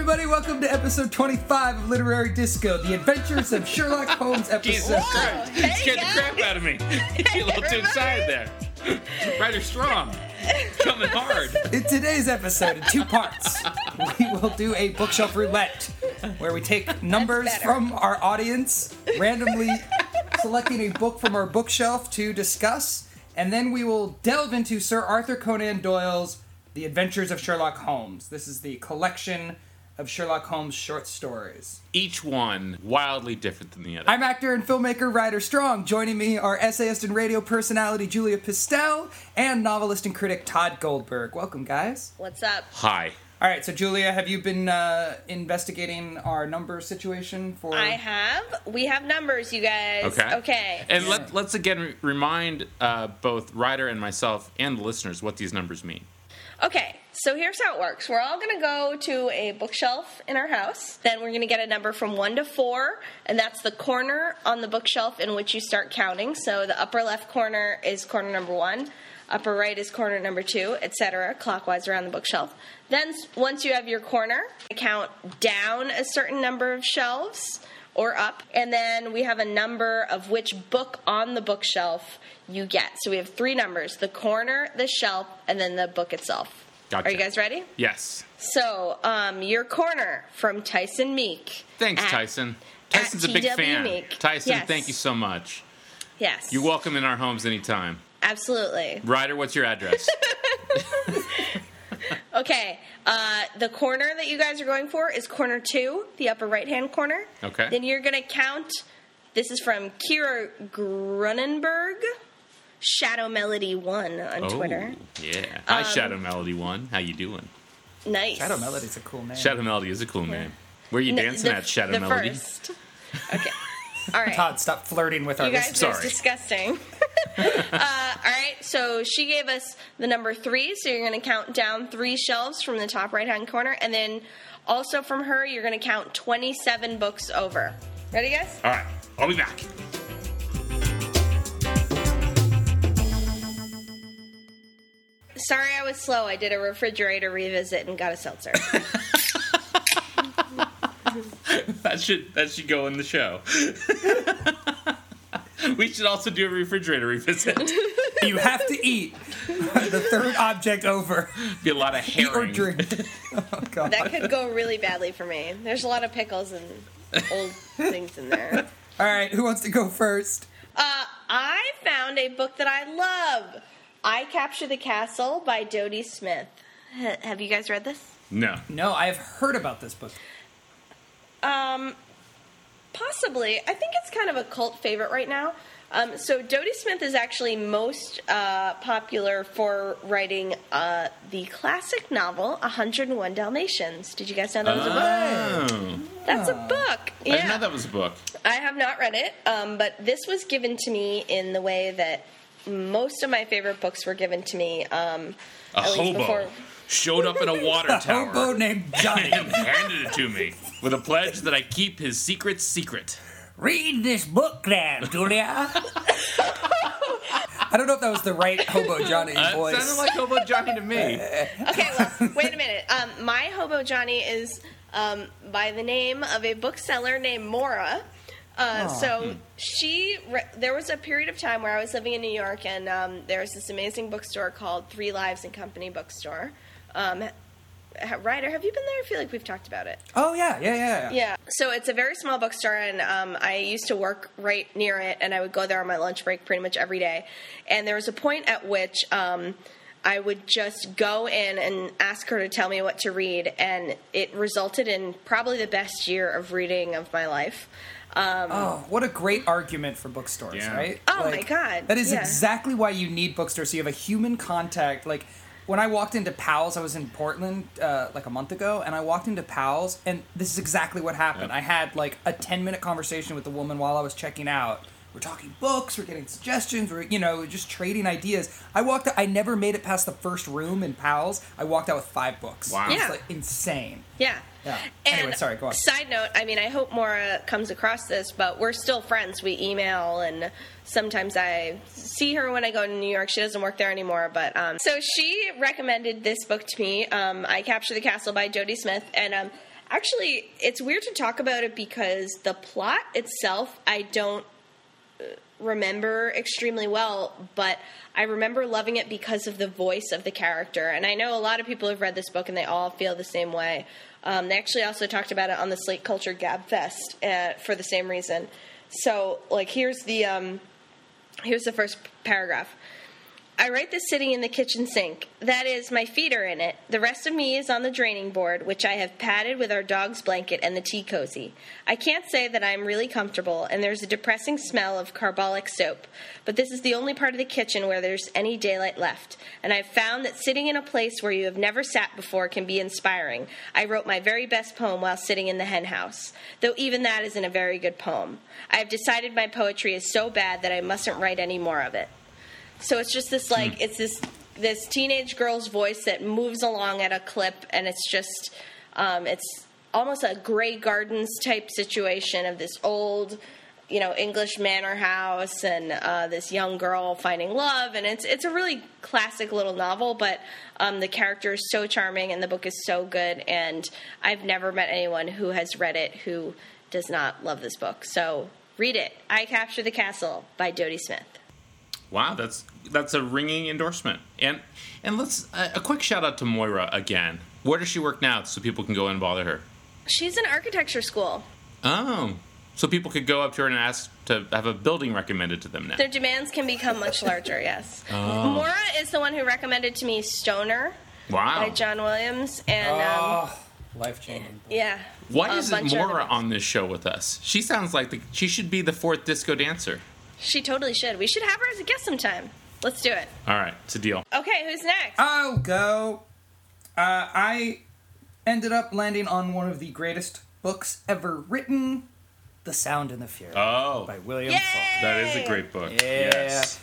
everybody. Welcome to episode 25 of Literary Disco, the adventures of Sherlock Holmes Jesus episode. Christ. there you Scared the crap out of me. You're a little too excited there. Rider Strong. Coming hard. In today's episode, in two parts, we will do a bookshelf roulette where we take numbers from our audience, randomly selecting a book from our bookshelf to discuss, and then we will delve into Sir Arthur Conan Doyle's The Adventures of Sherlock Holmes. This is the collection of Sherlock Holmes short stories. Each one wildly different than the other. I'm actor and filmmaker Rider Strong. Joining me are essayist and radio personality Julia Pistell and novelist and critic Tod Goldberg. Welcome, guys. What's up? Hi. All right, so Julia, have you been uh, investigating our number situation for? I have. We have numbers, you guys. Okay. Okay. And let, let's again re- remind uh, both Rider and myself and the listeners what these numbers mean. Okay. So here's how it works. We're all going to go to a bookshelf in our house. Then we're going to get a number from 1 to 4, and that's the corner on the bookshelf in which you start counting. So the upper left corner is corner number 1, upper right is corner number 2, etc., clockwise around the bookshelf. Then once you have your corner, count down a certain number of shelves or up, and then we have a number of which book on the bookshelf you get. So we have three numbers: the corner, the shelf, and then the book itself. Gotcha. Are you guys ready? Yes. So, um, your corner from Tyson Meek. Thanks, At- Tyson. Tyson's a big TW fan. Meek. Tyson, Yes. thank you so much. Yes. You're welcome in our homes anytime. Absolutely. Rider, what's your address? Okay. Uh, the corner that you guys are going for is corner two, the upper right hand corner. Okay. Then you're going to count. This is from Kira Grunenberg, Shadow Melody One on Twitter. Oh, yeah. Hi, Um, Shadow Melody One. How you doing? Nice. Shadow Melody's a cool name. Shadow Melody is a cool name. Where are you No, dancing the- at, Shadow the Melody? First. Okay. All right. Tod, stop flirting with our You guys listeners. are Sorry. disgusting. uh, all right, so she gave us the number three, so you're going to count down three shelves from the top right hand corner, and then also from her, you're going to count 27 books over. Ready, guys? All right. I'll be back. Sorry, I was slow. I did a refrigerator revisit and got a seltzer. That should that should go in the show. we should also do a refrigerator revisit. you have to eat the third object over. Be a lot of Eat or drink. Oh God. that could go really badly for me. There's a lot of pickles and old things in there. All right, who wants to go first? Uh, I found a book that I love. I Capture the Castle by Dodie Smith. H- have you guys read this? No. No, I have heard about this book. Um, possibly. I think it's kind of a cult favorite right now. Um, so Dodie Smith is actually most uh, popular for writing uh, the classic novel 101 Dalmatians. Did you guys know that was a book? Oh. That's a book. I didn't know Yeah. that was a book. I have not read it, um, but this was given to me in the way that most of my favorite books were given to me. Um, A at least hobo before- showed up in a water A tower hobo named Johnny. and handed it to me with a pledge that I keep his secret secret. Read this book now, Julia. I don't know if that was the right hobo Johnny That voice. sounded like Hobo Johnny to me. Okay, well, wait a minute. Um, my hobo Johnny is um, by the name of a bookseller named Mora. Uh, so she, re- there was a period of time where I was living in New York, and um, there was this amazing bookstore called Three Lives and Company Bookstore. Um, Rider, have you been there? I feel like we've talked about it. oh yeah, yeah, yeah. Yeah. So it's a very small bookstore, and um, I used to work right near it, and I would go there on my lunch break pretty much every day. And there was a point at which um, I would just go in and ask her to tell me what to read, and it resulted in probably the best year of reading of my life. Um, Oh, what a great argument for bookstores, Yeah. right? Oh, my God, That is yeah. exactly why you need bookstores. So you have a human contact. Like when I walked into Powell's, I was in Portland uh, like a month ago, and I walked into Powell's, and this is exactly what happened. Yep. I had like a ten minute conversation with the woman while I was checking out. We're talking books, we're getting suggestions, we're you know just trading ideas. I walked. I never made it past the first room in Powell's. I walked out with five books. Wow. It was, Yeah. like insane. Yeah. Yeah. And Anyway, sorry, go on. Side note, I mean, I hope Maura comes across this, but we're still friends. We email, and sometimes I see her when I go to New York. She doesn't work there anymore, but um, so she recommended this book to me. Um, I Capture the Castle by Dodie Smith, and um, Actually, it's weird to talk about it because the plot itself, I don't remember extremely well, but I remember loving it because of the voice of the character. And I know a lot of people have read this book and they all feel the same way. Um, they actually also talked about it on the Slate Culture Gabfest uh, for the same reason. So, like, here's the um, here's the first paragraph. I write this sitting in the kitchen sink. That is, my feet are in it. The rest of me is on the draining board, which I have padded with our dog's blanket and the tea cozy. I can't say that I am really comfortable, and there's a depressing smell of carbolic soap. But this is the only part of the kitchen where there's any daylight left, and I've found that sitting in a place where you have never sat before can be inspiring. I wrote my very best poem while sitting in the hen house, though even that isn't a very good poem. I have decided my poetry is so bad that I mustn't write any more of it. So it's just this like it's this this teenage girl's voice that moves along at a clip, and it's just um, it's almost a Grey Gardens type situation of this old. You know, English manor house, and uh, this young girl finding love, and it's it's a really classic little novel. But um, the character is so charming, and the book is so good. And I've never met anyone who has read it who does not love this book. So read it. I Capture the Castle by Dodie Smith. Wow, that's that's a ringing endorsement. And and let's uh, a quick shout out to Moira again. Where does she work now, so people can go and bother her? She's in architecture school. Oh, so people could go up to her and ask to have a building recommended to them now. Their demands can become much larger. Yes. Moira is the one who recommended to me Stoner Wow. by John Williams, and um, Oh, life changing. yeah. Why isn't bunch of other Moira on this show with us? She sounds like the, she should be the fourth disco dancer. She totally should. We should have her as a guest sometime. Let's do it. All right, it's a deal. Okay, who's next? I'll go. Uh, I ended up landing on one of the greatest books ever written, The Sound and the Fury Oh, by William Yay! Faulkner. that is a great book. Yeah. Yes.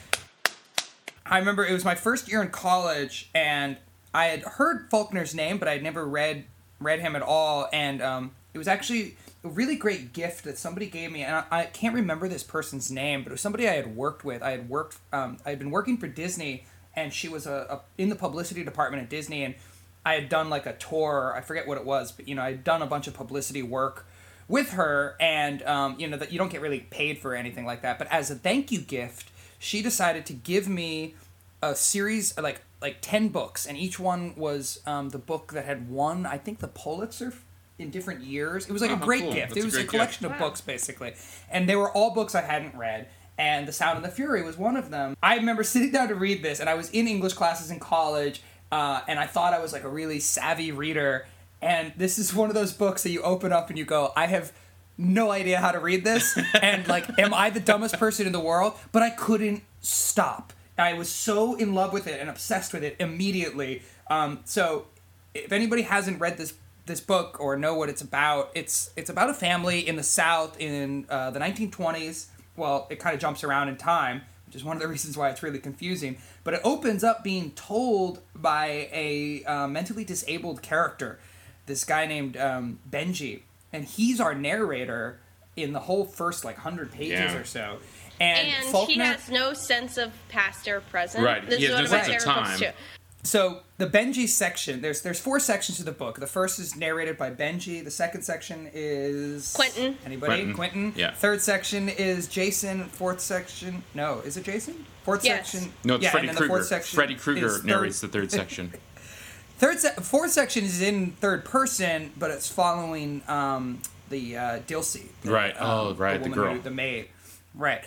I remember it was my first year in college, and I had heard Faulkner's name, but I'd never read read him at all. And um, it was actually a really great gift that somebody gave me, and I, I can't remember this person's name, but it was somebody I had worked with. I had worked, um, I had been working for Disney, and she was a, a in the publicity department at Disney, and I had done like a tour. I forget what it was, but you know, I had done a bunch of publicity work with her, and um, you know that you don't get really paid for anything like that. But as a thank you gift, she decided to give me a series like like 10 books and each one was um, the book that had won i think the pulitzer in different years. It was like Oh, a great cool. gift. That's it was a, great collection gift. of Wow. books basically. And they were all books i hadn't read and the sound and the fury was one of them. I remember sitting down to read this and i was in english classes in college uh, and i thought i was like a really savvy reader. And this is one of those books that you open up and you go i have no idea how to read this and like am i the dumbest person in the world? But i couldn't stop. I was so in love with it and obsessed with it immediately. Um, so if anybody hasn't read this this book or know what it's about it's it's about a family in the south in uh, the 1920s well it kind of jumps around in time which is one of the reasons why it's really confusing but it opens up being told by a uh, mentally disabled character this guy named um, benji and he's our narrator in the whole first like 100 pages Yeah. or so and, and Faulkner, he has no sense of past or present. Right, This he is has one no of my sense of favorite books time. too. So the Benji section, there's there's four sections to the book. The first is narrated by Benji. The second section is Quentin. Anybody? Quentin. Yeah. Third section is Jason. Fourth section, no, is it Jason? Fourth Yes. section. No, it's yeah, Freddy and then the Krueger. fourth section. Freddy is Krueger third- narrates the third section. Third, se- fourth section is in third person, but it's following um, the uh, Dilsey. the, Right. um, Oh, right, the woman girl. who- the maid. Right.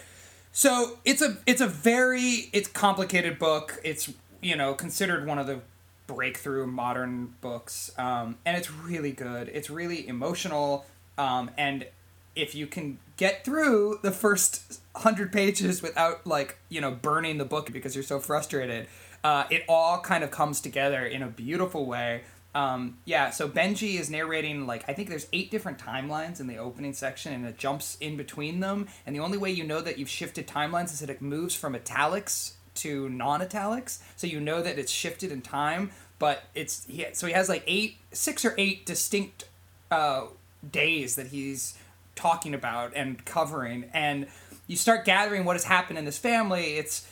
So it's a it's a very it's complicated book. It's you know considered one of the breakthrough modern books, um, and it's really good. It's really emotional, um, and if you can get through the first hundred pages without like you know burning the book because you're so frustrated, uh, it all kind of comes together in a beautiful way. Um, yeah, so Benji is narrating like I think there's eight different timelines in the opening section, and it jumps in between them. And the only way you know that you've shifted timelines is that it moves from italics to non-italics, so you know that it's shifted in time. But it's he, so he has like eight, six or eight distinct uh, days that he's talking about and covering, and you start gathering what has happened in this family. It's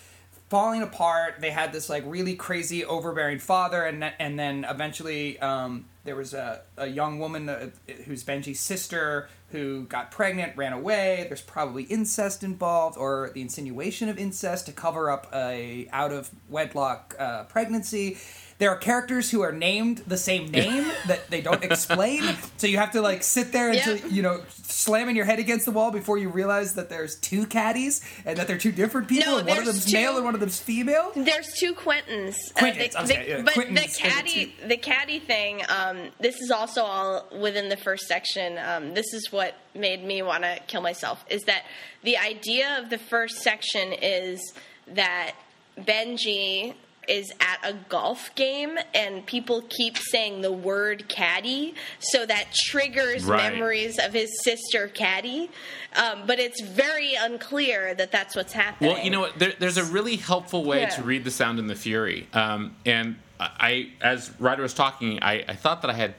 falling apart. They had this like really crazy, overbearing father, and and then eventually um, there was a, a young woman uh, who's Benji's sister who got pregnant, ran away. There's probably incest involved, or the insinuation of incest to cover up a out of wedlock uh, pregnancy. There are characters who are named the same name that they don't explain, so you have to like sit there until Yeah. you know slamming your head against the wall before you realize that there's two caddies and that they're two different people, No, and one of there's them's male and one of them's female. There's two Quentins. Uh, the- okay, the- yeah, but Quentins the is caddy, the caddy thing. Um, this is also all within the first section. Um, this is what made me want to kill myself. Is that the idea of the first section is that Benji is at a golf game and people keep saying the word caddy so that triggers Right. memories of his sister caddy um, but it's very unclear that that's what's happening Well, you know what? There, there's a really helpful way Yeah. to read the sound and the fury. Um, and I, as Rider was talking, I, I thought that I had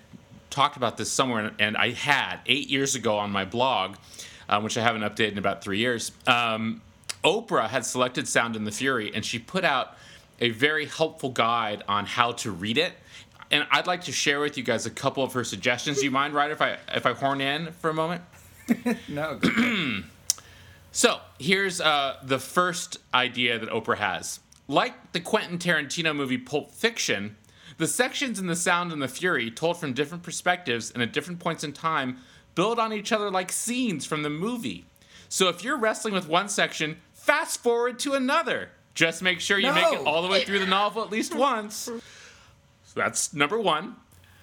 talked about this somewhere, and I had eight years ago on my blog, um, which I haven't updated in about three years. Um, Oprah had selected Sound and the Fury, and she put out a very helpful guide on how to read it. And I'd like to share with you guys a couple of her suggestions. Do you mind, Rider, if I if I horn in for a moment? No. So here's uh, the first idea that Oprah has. Like the Quentin Tarantino movie Pulp Fiction, the sections in The Sound and the Fury, told from different perspectives and at different points in time, build on each other like scenes from the movie. So if you're wrestling with one section, fast forward to another. Just make sure you make it all the way through the novel at least once. So that's number one.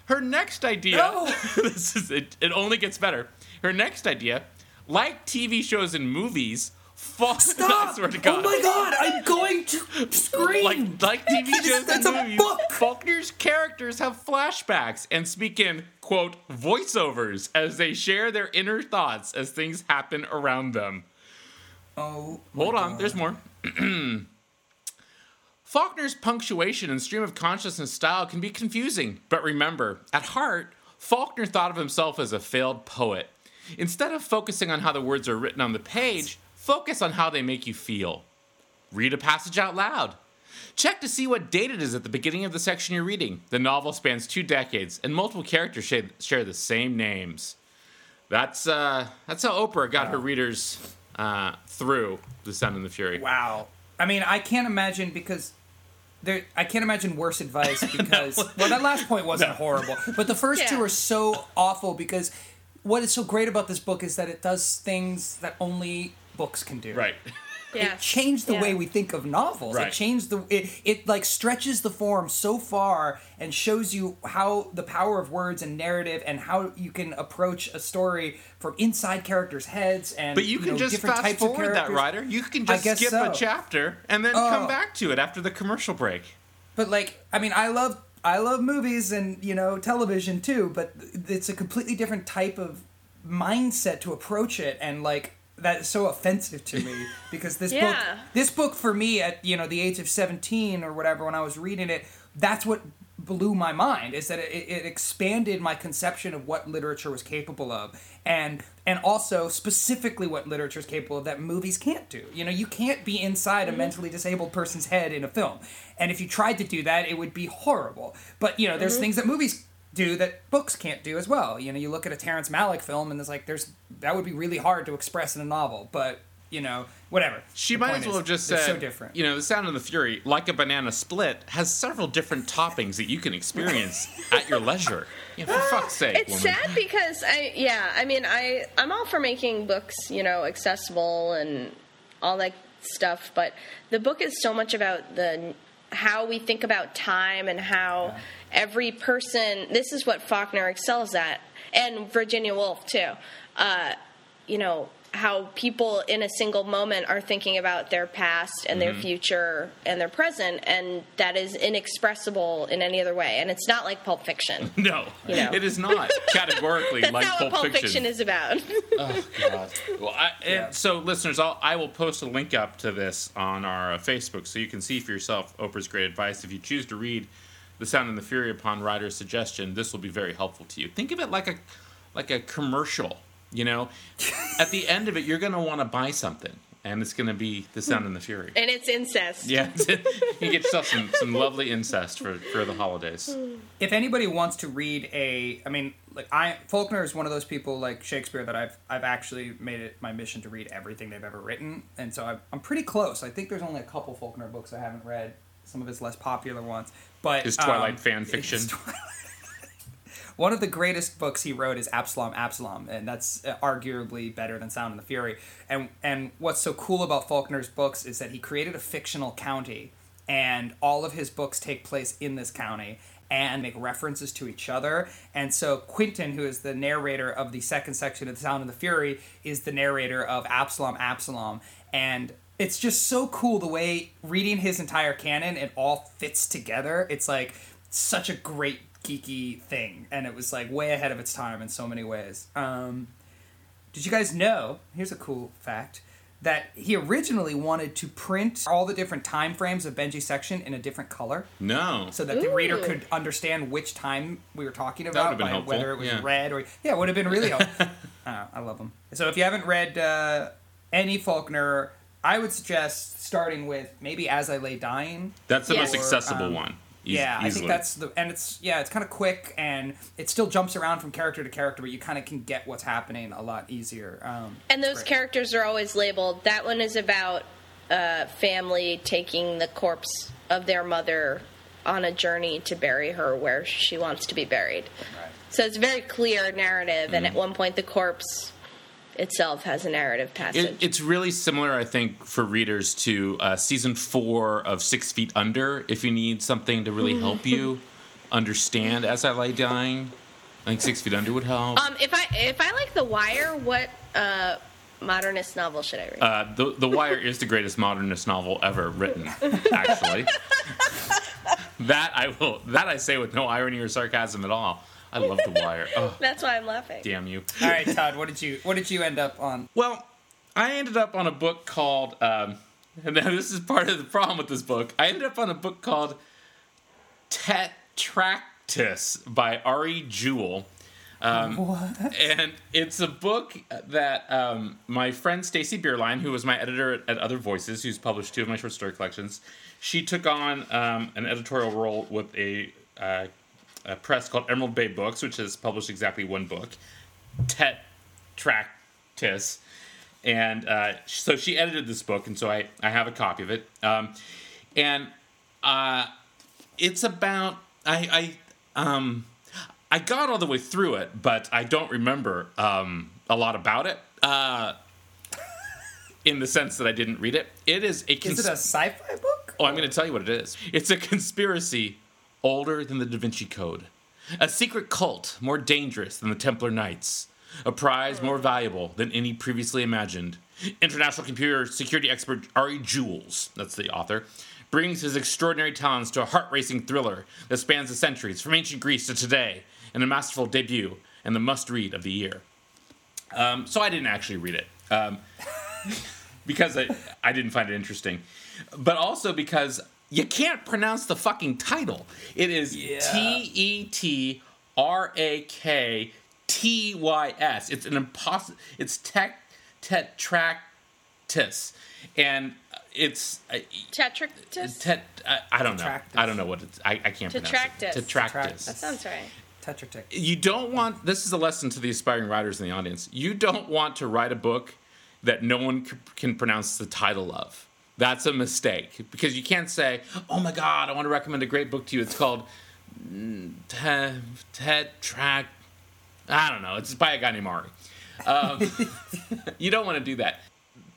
Her next idea. No. this is it. It only gets better. Her next idea, like TV shows and movies, Stop! swear to God. Oh my god, I'm going to scream. Like like TV shows That's and movies, book! Faulkner's characters have flashbacks and speak in quote voiceovers as they share their inner thoughts as things happen around them. oh, Hold on, God. there's more. Faulkner's punctuation and stream of consciousness style can be confusing, but remember, at heart, Faulkner thought of himself as a failed poet. Instead of focusing on how the words are written on the page, focus on how they make you feel. Read a passage out loud. Check to see what date it is at the beginning of the section you're reading. The novel spans two decades, and multiple characters share, share the same names. That's uh, that's how Oprah got her readers uh, through The Sound and the Fury. Wow. I mean, I can't imagine because there. I can't imagine worse advice because well, that last point wasn't horrible, but the first two Yeah. are so awful because what is so great about this book is that it does things that only books can do. Right. Yeah It changed the Yeah. way we think of novels. It Right. changed the it, it like stretches the form so far and shows you how the power of words and narrative and how you can approach a story from inside characters' heads and But you can know, just fast forward that, writer. You can just skip so. a chapter and then Oh. come back to it after the commercial break. But like, I mean, I love I love movies and you know television too, but it's a completely different type of mindset to approach it, and like that's so offensive to me because this book this book for me at you know the age of 17 or whatever when i was reading it that's what blew my mind is that it, it expanded my conception of what literature was capable of and and also specifically what literature is capable of that movies can't do. You know you can't be inside a mm-hmm. mentally disabled person's head in a film. And if you tried to do that it would be horrible. But you know there's mm-hmm. things that movies do that books can't do as well. You know, you look at a Terrence Malick film and it's like there's that would be really hard to express in a novel, but you know, whatever. She The might as well is, have just they're said, so different. you know, The Sound of the Fury, like a banana split, has several different toppings that you can experience at your leisure. You know, for fuck's sake, It's woman. sad because I yeah, I mean I I'm all for making books, you know, accessible and all that stuff, but the book is so much about the how we think about time and how every person this is what Faulkner excels at and Virginia Woolf too. Uh, you know, how people in a single moment are thinking about their past and their future and their present and that is inexpressible in any other way and it's not like pulp fiction No, You know. it is not categorically that's like not Pulp what Pulp Fiction. Fiction, is about. Oh God. Well, I, and Yeah. so listeners, I'll, I will post a link up to this on our uh, Facebook, so you can see for yourself Oprah's great advice. If you choose to read *The Sound and the Fury* upon Rider's suggestion, this will be very helpful to you. Think of it like a like a commercial. You know, at the end of it, you're going to want to buy something, and it's going to be The Sound and the Fury. And it's incest. Yeah, you get yourself some, some lovely incest for, for the holidays. if anybody wants to read a i mean like i faulkner is one of those people like shakespeare that i've i've actually made it my mission to read everything they've ever written and so I'm, I'm pretty close i think there's only a couple faulkner books i haven't read some of his less popular ones but His Twilight um, fan fiction. Twilight- one of the greatest books he wrote is Absalom Absalom, and that's uh, arguably better than Sound and the Fury. And and what's so cool about Faulkner's books is that he created a fictional county, and all of his books take place in this county and make references to each other. And so Quentin, who is the narrator of the second section of The Sound and the Fury, is the narrator of Absalom Absalom, and it's just so cool the way reading his entire canon it all fits together. It's like such a great geeky thing, and it was like way ahead of its time in so many ways. Um, did you guys know? Here's a cool fact that he originally wanted to print all the different time frames of Benji's section in a different color, No. so that the reader could understand which time we were talking would've about, been by helpful, whether it was yeah. red or yeah, it would have been really helpful. uh, I love them. So if you haven't read uh, any Faulkner, I would suggest starting with maybe As I Lay Dying. That's the Yeah. most Or, accessible um, one. eas- Yeah, I think that's the and it's yeah, it's kind of quick and it still jumps around from character to character, but you kind of can get what's happening a lot easier. Um, And those great. characters are always labeled. That one is about a family taking the corpse of their mother on a journey to bury her where she wants to be buried. Right. So it's a very clear narrative, and at Mm-hmm. one point, the corpse itself has a narrative passage. It, it's really similar, I think, for readers to uh, season four of Six Feet Under. If you need something to really help you understand as I lay dying, I think Six Feet Under would help. um, if I if I like The Wire, what uh, modernist novel should I read? Uh, the The Wire is the greatest modernist novel ever written. Actually, that I will. That I say with no irony or sarcasm at all. I love The Wire. Oh, That's why I'm laughing. damn you. All right, Tod, what did you what did you end up on? Well, I ended up on a book called, um, and now this is part of the problem with this book. I ended up on a book called Tetraktys by Ari Juels. Um, and it's a book that um, my friend Stacy Bierlein, who was my editor at, at Other Voices, who's published two of my short story collections, she took on um, an editorial role with a, uh, a press called Emerald Bay Books, which has published exactly one book, Tetraktys. And uh, so she edited this book, and so I, I have a copy of it. Um, and uh, it's about I I um I got all the way through it, but I don't remember um, a lot about it. Uh, in the sense that I didn't read it, it is a. Is it a sci-fi book? Oh, I'm going to tell you what it is. It's a conspiracy older than the Da Vinci Code, a secret cult more dangerous than the Templar Knights, a prize more valuable than any previously imagined. International computer security expert Ari Juels, that's the author, brings his extraordinary talents to a heart racing thriller that spans the centuries from ancient Greece to today, in a masterful debut and the must read of the year. Um, so I didn't actually read it. Um, because I, I didn't find it interesting, but also because you can't pronounce the fucking title. It is T E T R A K T Y S. It's an impossible. It's tech tetractus, and uh, it's uh, Tetractus? Uh, tet. I, I don't know. Tetractus. I don't know what it's. I, I can't pronounce it. Tetractus. Tetractus. that sounds right. Tetra You don't want. This is a lesson to the aspiring writers in the audience. You don't want to write a book that no one c- can pronounce the title of. That's a mistake because you can't say, "Oh my God, I want to recommend a great book to you." It's called mm, Te- Tetrac. I don't know. It's by a guy named Ari. Um, you don't want to do that.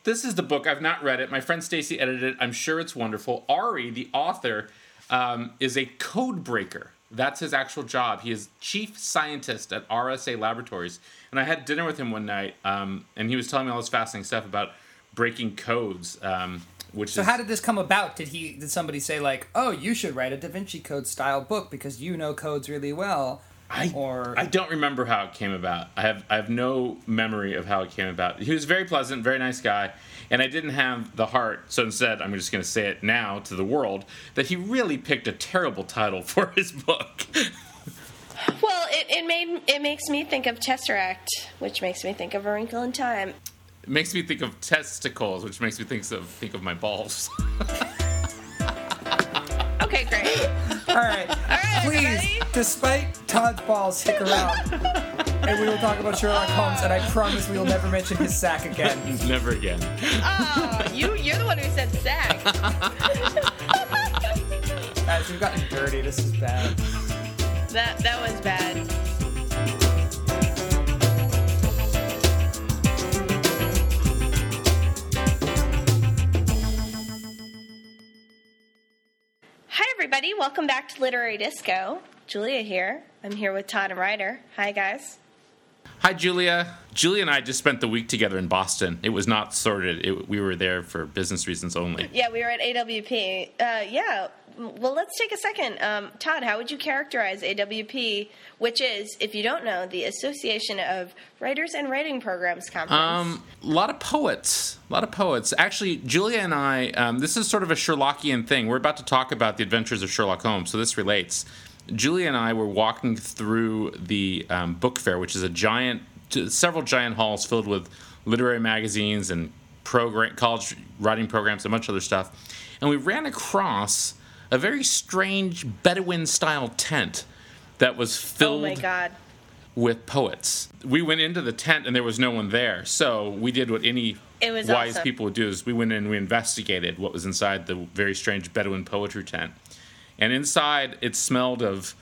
This is the book. I've not read it. My friend Stacy edited it. I'm sure it's wonderful. Ari, the author, um, is a code breaker. That's his actual job. He is chief scientist at RSA Laboratories. And I had dinner with him one night, um, and he was telling me all this fascinating stuff about breaking codes. Um, which So is, how did this come about? Did he did somebody say like, "Oh, you should write a Da Vinci Code style book because you know codes really well"? I, or I don't remember how it came about. I have I have no memory of how it came about. He was very pleasant, very nice guy, and I didn't have the heart. So instead, I'm just going to say it now to the world that he really picked a terrible title for his book. Well, it, it made it makes me think of Tesseract, which makes me think of A Wrinkle in Time. It makes me think of testicles, which makes me think of think of my balls. Okay, great. All right. All right Please, everybody. despite Tod's balls, stick around. and we will talk about Sherlock Holmes, and I promise we will never mention his sack again. Never again. Oh, you you're the one who said sack. Guys, we've gotten dirty. This is bad. That that was bad. Everybody, welcome back to Literary Disco. Julia here. I'm here with Tod and Rider. Hi guys. Hi, Julia. Julia and I just spent the week together in Boston. It was not sorted. It, we were there for business reasons only. Yeah, we were at AWP. Uh, yeah, well, let's take a second. Um, Tod, how would you characterize AWP, which is, if you don't know, the Association of Writers and Writing Programs Conference? Um, a lot of poets. A lot of poets. Actually, Julia and I, um, this is sort of a Sherlockian thing. We're about to talk about the adventures of Sherlock Holmes, so this relates. Julia and I were walking through the um, book fair, which is a giant, several giant halls filled with literary magazines and program, college writing programs, and of other stuff. And we ran across a very strange Bedouin style tent that was oh filled my God. with poets. We went into the tent and there was no one there. So we did what any wise awesome. people would do is we went in and we investigated what was inside the very strange Bedouin poetry tent. And inside it smelled of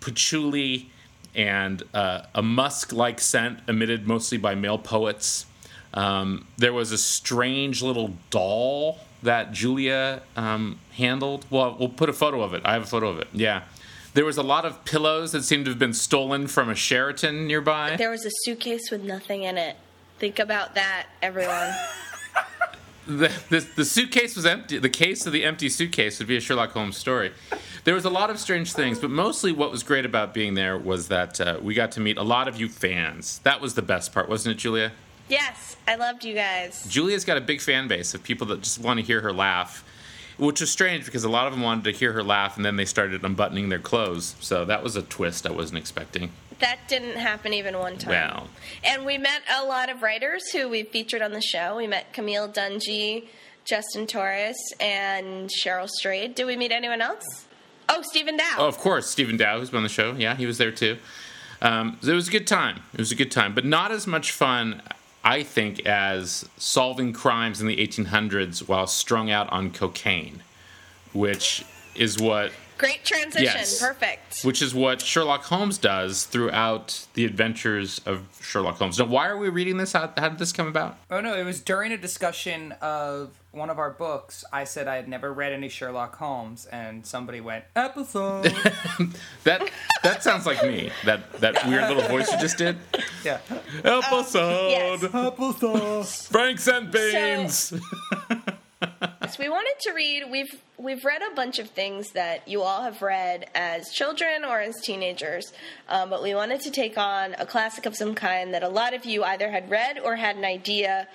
patchouli and uh, a musk-like scent emitted mostly by male poets. Um, there was a strange little doll that Julia um, handled. Well, we'll put a photo of it. I have a photo of it. Yeah. There was a lot of pillows that seemed to have been stolen from a Sheraton nearby. There was a suitcase with nothing in it. Think about that, everyone. the, the, the suitcase was empty. The case of the empty suitcase would be a Sherlock Holmes story. There was a lot of strange things, but mostly what was great about being there was that uh, we got to meet a lot of you fans. That was the best part, wasn't it, Julia? Yes, I loved you guys. Julia's got a big fan base of people that just want to hear her laugh, which was strange because a lot of them wanted to hear her laugh and then they started unbuttoning their clothes. So that was a twist I wasn't expecting. That didn't happen even one time. Well. And we met a lot of writers who we featured on the show. We met Camille Dungy, Justin Torres, and Cheryl Strayed. Did we meet anyone else? Oh, Stephen Dow. Oh, of course, Stephen Dow, who's been on the show. Yeah, he was there too. Um, it was a good time. It was a good time, but not as much fun, I think, as solving crimes in the 1800s while strung out on cocaine, which is what Great transition. Yes. Perfect. which is what Sherlock Holmes does throughout the adventures of Sherlock Holmes. Now, why are we reading this? How, how did this come about? Oh no, it was during a discussion of one of our books. I said I had never read any Sherlock Holmes, and somebody went episode. That that sounds like me. That that weird little voice you just did. yeah, Episode. yes. episode. Franks and beans. So we wanted to read. We've we've read a bunch of things that you all have read as children or as teenagers, um, but we wanted to take on a classic of some kind that a lot of you either had read or had an idea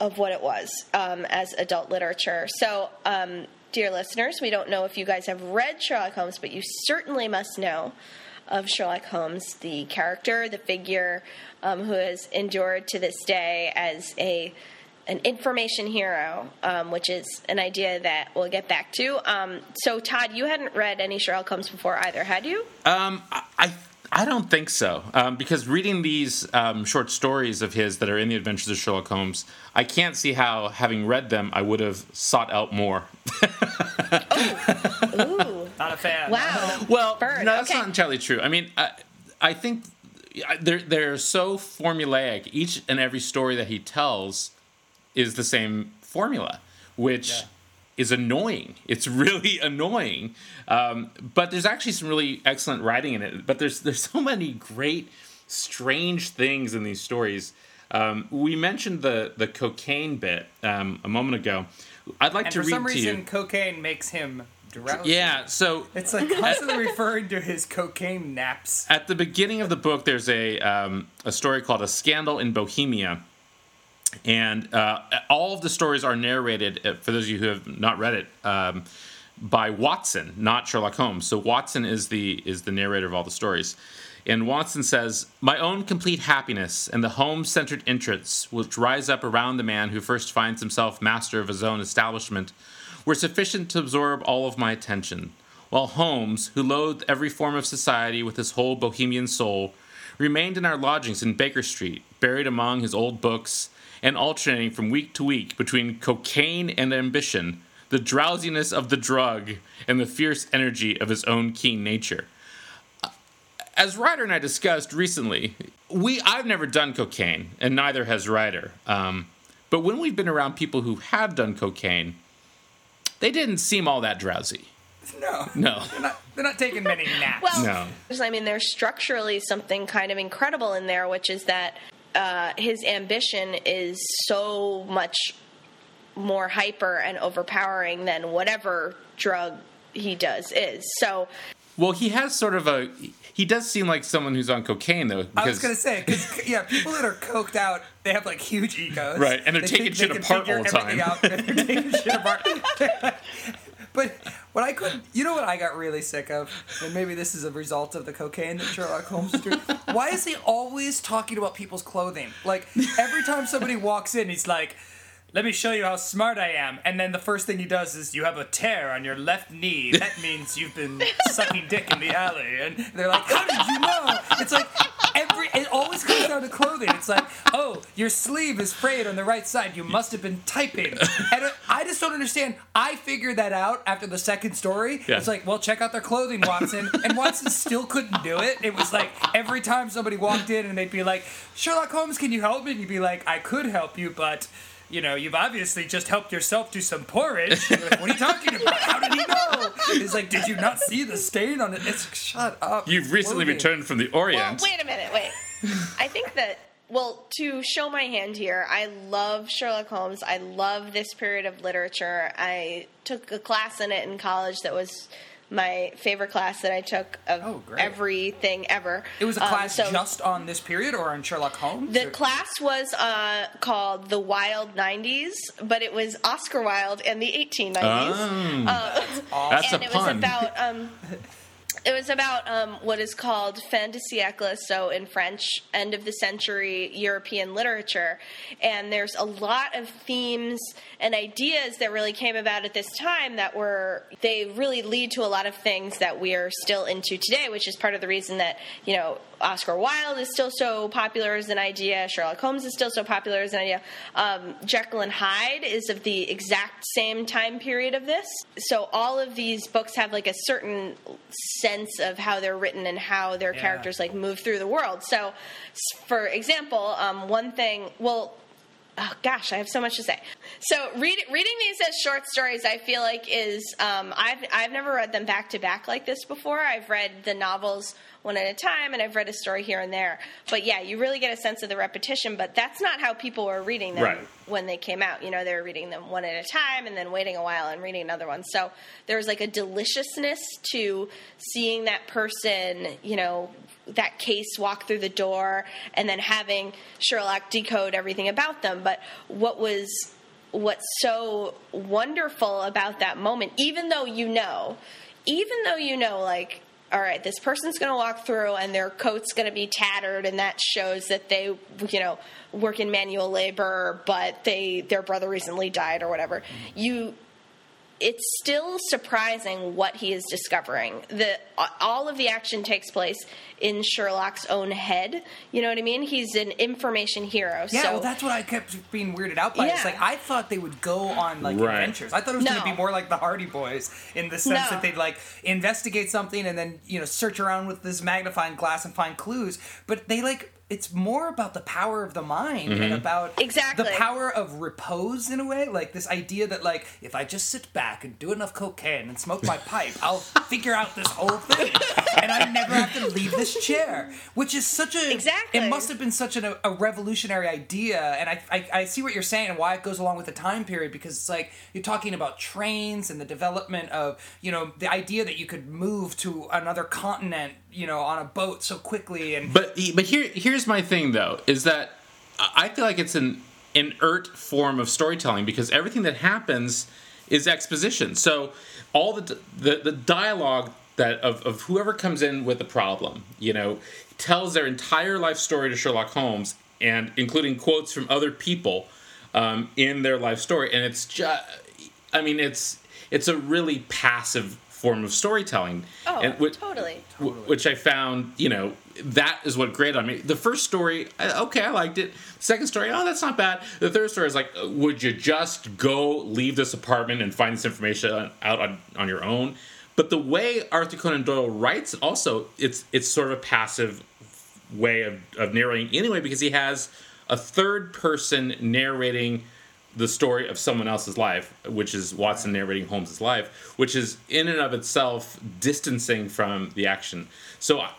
of what it was um, as adult literature. So, um, dear listeners, we don't know if you guys have read Sherlock Holmes, but you certainly must know of Sherlock Holmes, the character, the figure um, who has endured to this day as a an information hero, um, which is an idea that we'll get back to. Um, so, Tod, you hadn't read any Sherlock Holmes before either, had you? Um, I I don't think so. Um, because reading these um, short stories of his that are in the Adventures of Sherlock Holmes, I can't see how, having read them, I would have sought out more. Ooh, Not a fan. wow. Well, Burn, no, that's okay. not entirely true. I mean, I, I think they're they're so formulaic. Each and every story that he tells is the same formula, which Yeah. is annoying. It's really annoying. Um, but there's actually some really excellent writing in it. But there's there's so many great, strange things in these stories. Um, we mentioned the the cocaine bit um, a moment ago. I'd like And to for read some to reason, you. cocaine makes him drowsy. Yeah. So It's like constantly referring to his cocaine naps. at the beginning of the book, there's a um, a story called "A Scandal in Bohemia," and uh, all of the stories are narrated. uh, For those of you who have not read it, um, by Watson, not Sherlock Holmes. So Watson is the is the narrator of all the stories, And Watson says, My own complete happiness and the home centered interests which rise up around the man who first finds himself master of his own establishment were sufficient to absorb all of my attention, while Holmes, who loathed every form of society with his whole bohemian soul, remained in our lodgings in Baker Street, buried among his old books, and alternating from week to week between cocaine and ambition, the drowsiness of the drug, and the fierce energy of his own keen nature. As Rider and I discussed recently, we I've never done cocaine, and neither has Rider. Um, but when we've been around people who have done cocaine, they didn't seem all that drowsy. No. No. They're not, they're not taking many naps. Well, No. I mean, there's structurally something kind of incredible in there, which is that uh, his ambition is so much more hyper and overpowering than whatever drug he does is. So, Well, he has sort of a. He does seem like someone who's on cocaine, though. I was gonna say, because yeah, people that are coked out, they have like huge egos, Right, and they're They taking think shit they apart all the time. everything out, they're taking shit apart. but what I couldn't, you know, what I got really sick of, and maybe this is a result of the cocaine that Sherlock Holmes doing. Why is he always talking about people's clothing? Like every time somebody walks in, he's like. Let me show you how smart I am. And then the first thing he does is, you have a tear on your left knee. That means you've been sucking dick in the alley. And they're like, how did you know? It's like always comes down to clothing. It's like, oh, your sleeve is frayed on the right side. You must have been typing. And I just don't understand. I figured that out after the second story. Yeah. It's like, well, check out their clothing, Watson. And Watson still couldn't do it. It was like every time somebody walked in and they'd be like, Sherlock Holmes, can you help me? And you'd be like, I could help you, but. You know, you've obviously just helped yourself to some porridge. You're like, what are you talking about? How did he know? He's like, did you not see the stain on it? It's shut up. You've recently Clothing. returned from the Orient. well, Orient. wait a minute, wait. I think that. Well, to show my hand here, I love Sherlock Holmes. I love this period of literature. I took a class in it in college that was my favorite class that I took of Oh, everything ever. It was a Um, class so- just on this period or on Sherlock Holmes? The or- class was uh, called the Wild 90s, but it was Oscar Wilde and the 1890s. Oh, that's and a it pun. was about um, it was about um, what is called fin de siècle, so in French, end of the century European literature. And there's a lot of themes and ideas that really came about at this time that were they really lead to a lot of things that we are still into today, which is part of the reason that you know Oscar Wilde is still so popular as an idea, Sherlock Holmes is still so popular as an idea. Um, Jekyll and Hyde is of the exact same time period of this. So all of these books have like a certain sense of how they're written and how their Yeah. characters like move through the world. So, for example, um, one thing, well, oh gosh, I have so much to say. So read, reading these as short stories, I feel like is um, I've I've never read them back to back like this before. I've read the novels one at a time, and I've read a story here and there. But yeah, you really get a sense of the repetition. But that's not how people were reading them Right. when they came out. You know, they were reading them one at a time, and then waiting a while and reading another one. So there was like a deliciousness to seeing that person, you know, that case walk through the door and then having Sherlock decode everything about them. But what was what's so wonderful about that moment, even though you know, even though you know, like, all right, this person's going to walk through and their coat's going to be tattered, and that shows that they, you know, work in manual labor, but they their brother recently died or whatever. You it's still surprising what he is discovering. The all of the action takes place in Sherlock's own head. You know what I mean? He's an information hero. Yeah, so well, that's what I kept being weirded out by. It's like I thought they would go on like Right. adventures. I thought it was going to be more like the Hardy Boys in the sense No. that they'd like investigate something and then you know search around with this magnifying glass and find clues. But they like it's more about the power of the mind and mm-hmm. about Exactly. the power of repose in a way. Like this idea that like if I just sit back and do enough cocaine and smoke my pipe, I'll figure out this whole thing, and I never have to leave this chair. Which is such a Exactly. It must have been such an, a revolutionary idea, and I, I I see what you're saying and why it goes along with the time period because it's like you're talking about trains and the development of you know the idea that you could move to another continent you know on a boat so quickly and But but here here's my thing though is that I feel like it's an inert form of storytelling because everything that happens is exposition. So all the the, the dialogue that of, of whoever comes in with a problem, you know, tells their entire life story to Sherlock Holmes, and including quotes from other people um, in their life story, and it's just, I mean, it's it's a really passive form of storytelling. Oh, and, which, totally. Which I found, you know, that is what grated on me. The first story, okay, I liked it. Second story, oh, that's not bad. The third story is like, uh, would you just go leave this apartment and find this information out on, on your own? But the way Arthur Conan Doyle writes, also, it's it's sort of a passive way of, of narrating anyway because he has a third person narrating the story of someone else's life, which is Watson narrating Holmes's life, which is in and of itself distancing from the action. So I,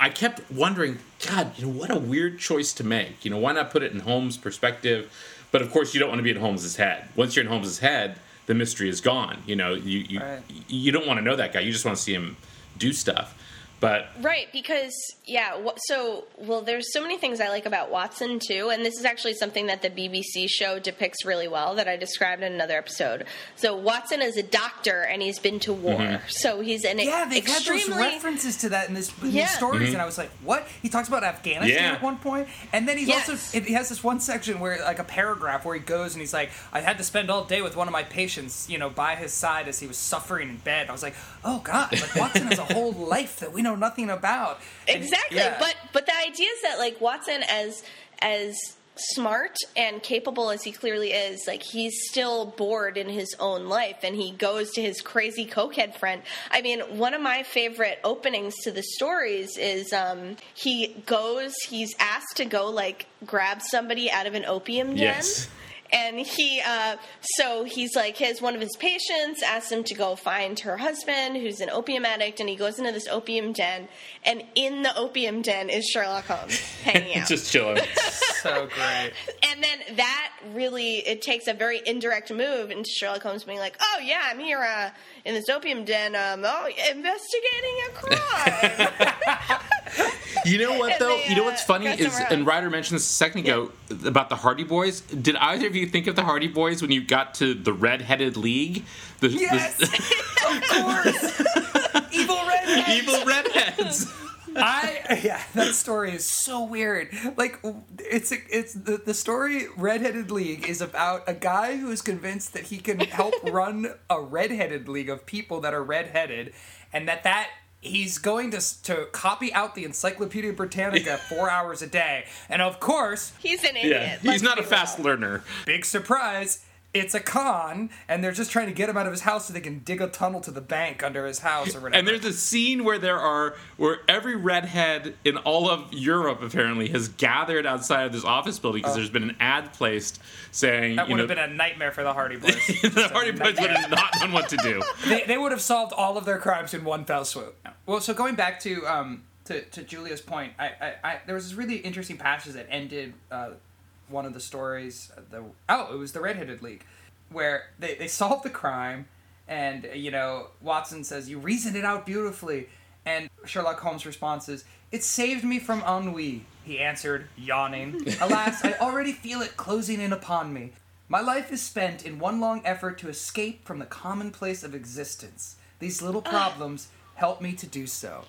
I kept wondering, God, you know, what a weird choice to make. You know, why not put it in Holmes' perspective? But of course, you don't want to be in Holmes's head. Once you're in Holmes's head, the mystery is gone. You know, you you, Right. you don't want to know that guy. You just want to see him do stuff. But Right, because yeah, wh- so well, there's so many things I like about Watson too, and this is actually something that the BBC show depicts really well that I described in another episode. So Watson is a doctor and he's been to war, Mm-hmm. so he's an Yeah, they've had those references to that in, this, in Yeah. these stories, Mm-hmm. and I was like, "What?" He talks about Afghanistan Yeah. at one point, and then he's Yes. also he has this one section where like a paragraph where he goes and he's like, "I had to spend all day with one of my patients, you know, by his side as he was suffering in bed." I was like, "Oh God!" Like Watson has a whole life that we know nothing about. And- exactly yeah. but but the idea is that like watson as as smart and capable as he clearly is like he's still bored in his own life and he goes to his crazy cokehead friend i mean one of my favorite openings to the stories is um he goes he's asked to go like grab somebody out of an opium den Yes. And he uh, so he's like his one of his patients asks him to go find her husband who's an opium addict and he goes into this opium den and in the opium den is sherlock holmes hanging out just chilling. so great. and then that really it takes a very indirect move into sherlock holmes being like oh yeah i'm here uh, in this opium den um, oh investigating a crime You know what though? they, you know what's uh, funny is, and. Rider mentioned this a second ago about the Hardy Boys. Did either of you think of the Hardy Boys when you got to the Red-Headed League? The, the- Yes, of course. Evil redhead. evil redheads. I yeah, that story is so weird. Like it's a, it's the, the story Redheaded League is about a guy who is convinced that he can help run a redheaded league of people that are redheaded and that that he's going to to copy out the Encyclopedia Britannica 4 hours a day. And of course, he's an idiot Yeah, he's let's not a fast real. learner. big surprise, it's a con and they're just trying to get him out of his house so they can dig a tunnel to the bank under his house or whatever. And there's a scene where there are where every redhead in all of Europe apparently has gathered outside of this office building because there's been an ad placed saying Oh. that would know have been a nightmare for the Hardy Boys. the Hardy Boys would have not known what to do. they, they would have solved all of their crimes in one fell swoop. Well, so going back to um, to, to Julia's point, I, I, I there was this really interesting passage that ended uh, one of the stories. The oh, it was the Redheaded League, where they they solved the crime, and you know Watson says you reasoned it out beautifully, and Sherlock Holmes' response is it saved me from ennui. He answered, yawning. Alas, I already feel it closing in upon me. My life is spent in one long effort to escape from the commonplace of existence. These little problems help me to do so.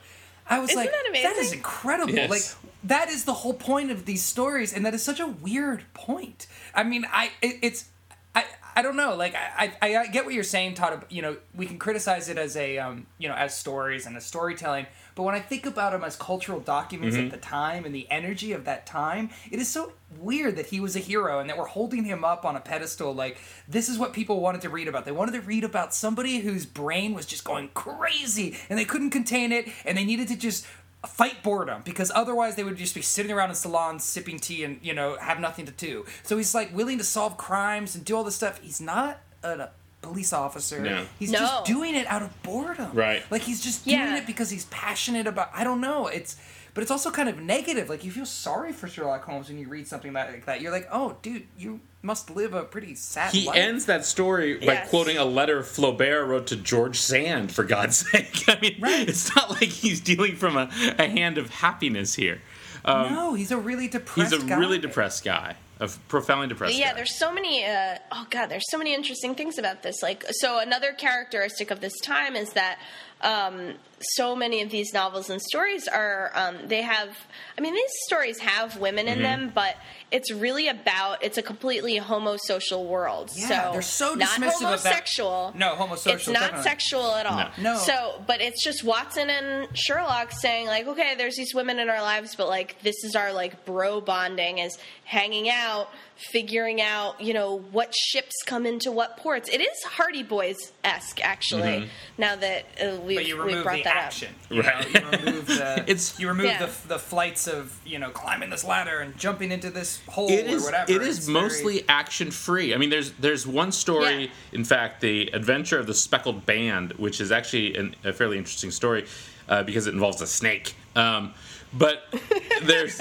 I was Isn't like, that that is incredible. Yes. Like that is the whole point of these stories, and that is such a weird point. I mean, I it, it's. I, I don't know. Like I, I, I get what you're saying, Tod. You know, we can criticize it as a um, you know as stories and as storytelling. But when I think about them as cultural documents at mm-hmm. the time and the energy of that time, it is so weird that he was a hero and that we're holding him up on a pedestal. Like this is what people wanted to read about. They wanted to read about somebody whose brain was just going crazy and they couldn't contain it and they needed to just fight boredom because otherwise they would just be sitting around in salons sipping tea and you know have nothing to do so he's like willing to solve crimes and do all this stuff he's not a police officer No. he's No. just doing it out of boredom Right. like he's just doing Yeah. it because he's passionate about i don't know it's but it's also kind of negative like you feel sorry for sherlock holmes when you read something like that you're like oh dude you must live a pretty sad life. He life ends that story by quoting a letter Flaubert wrote to George Sand, for God's sake. I mean, Right. it's not like he's dealing from a, a hand of happiness here. Um, no he's a really depressed He's a guy. really depressed guy, a profoundly depressed yeah guy. there's so many uh, oh god there's so many interesting things about this like so another characteristic of this time is that um, so many of these novels and stories are um, they have i mean these stories have women in Mm-hmm. them but it's really about it's a completely homosocial world Yeah, so they're so not that- homosexual No, homosocial, it's not definitely. sexual at all No. No. so but it's just watson and sherlock saying like okay there's these women in our lives but like this is our like bro bonding is hanging out figuring out you know what ships come into what ports it is hardy boys esque actually now that uh, we've, Mm-hmm. We've brought the that action. up You, know, Right. you remove the It's- you remove Yeah. the, the flights of you know climbing this ladder and jumping into this hole it or is whatever. it is It's very- mostly action free. I mean, there's there's one story, Yeah. in fact, the adventure of the speckled band, which is actually an, a fairly interesting story uh, because it involves a snake. Um, but there's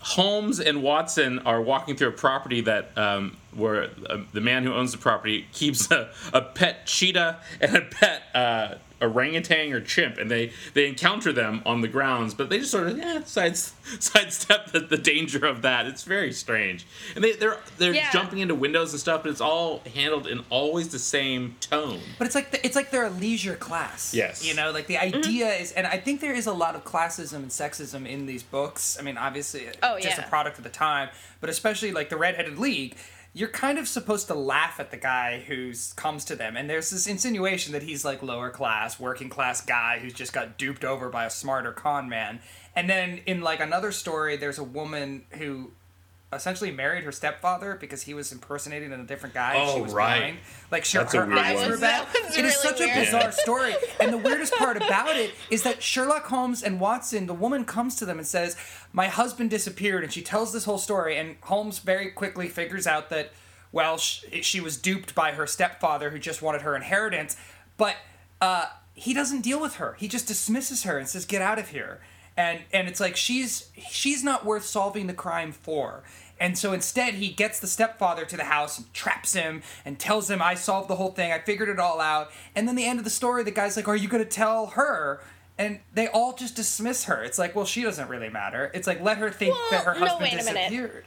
Holmes and Watson are walking through a property that um, where uh, the man who owns the property keeps a, a pet cheetah and a pet uh, orangutan or chimp, and they they encounter them on the grounds, but they just sort of yeah, side sidestep the, the danger of that. It's very strange, and they they're they're Yeah. jumping into windows and stuff, but it's all handled in always the same tone. But it's like the, it's like they're a leisure class. Yes. You know, like the Mm-hmm. idea is, and I think there is a lot of classism and sexism in these books. I mean, obviously, it's Oh, just yeah. a product of the time, but especially like the Redheaded League. You're kind of supposed to laugh at the guy who comes to them, and there's this insinuation that he's like lower class, working class guy who's just got duped over by a smarter con man. And then in like another story, there's a woman who essentially married her stepfather because he was impersonating a different guy. and she Oh, was right. blind. Like sure, That's her weird eyes one. were That bad. was It is really such a bizarre story. And the weirdest part about it is that Sherlock Holmes and Watson, the woman comes to them and says, "My husband disappeared," and she tells this whole story. And Holmes very quickly figures out that, well, sh- she was duped by her stepfather who just wanted her inheritance, but uh, he doesn't deal with her. He just dismisses her and says, "Get out of here." And and it's like she's she's not worth solving the crime for. And so instead, he gets the stepfather to the house and traps him and tells him, I solved the whole thing. I figured it all out. And then the end of the story, the guy's like, Are you going to tell her? And they all just dismiss her. It's like, Well, she doesn't really matter. It's like, let her think Well, that her no, husband minute. disappeared.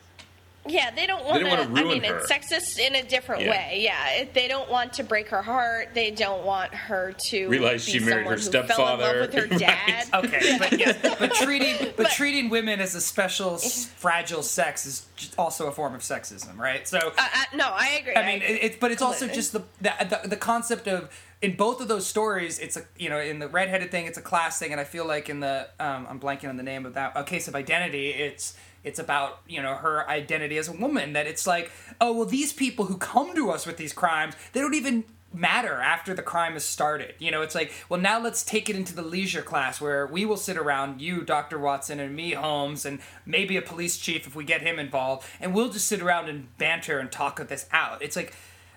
Yeah, they don't want wanna I mean, her. it's sexist in a different Yeah. way. Yeah, it, they don't want to break her heart. They don't want her to Realize be she married her someone who Fell in love stepfather. with her Right. dad. Okay, but yes, but treating but, treating women as a special fragile sex is also a form of sexism, right? So Uh, uh, no, I agree. I mean, agree. it, it, but it's also just the, the the the concept of in both of those stories, it's a you know in the redheaded thing, it's a class thing, and I feel like in the um, I'm blanking on the name of that a case of identity, it's it's about you know her identity as a woman. That it's like oh well, these people who come to us with these crimes, they don't even matter after the crime has started. You know, it's like, well, now let's take it into the leisure class where we will sit around, you, Dr. Watson, and me, Holmes, and maybe a police chief if we get him involved, and we'll just sit around and banter and talk this out. It's like,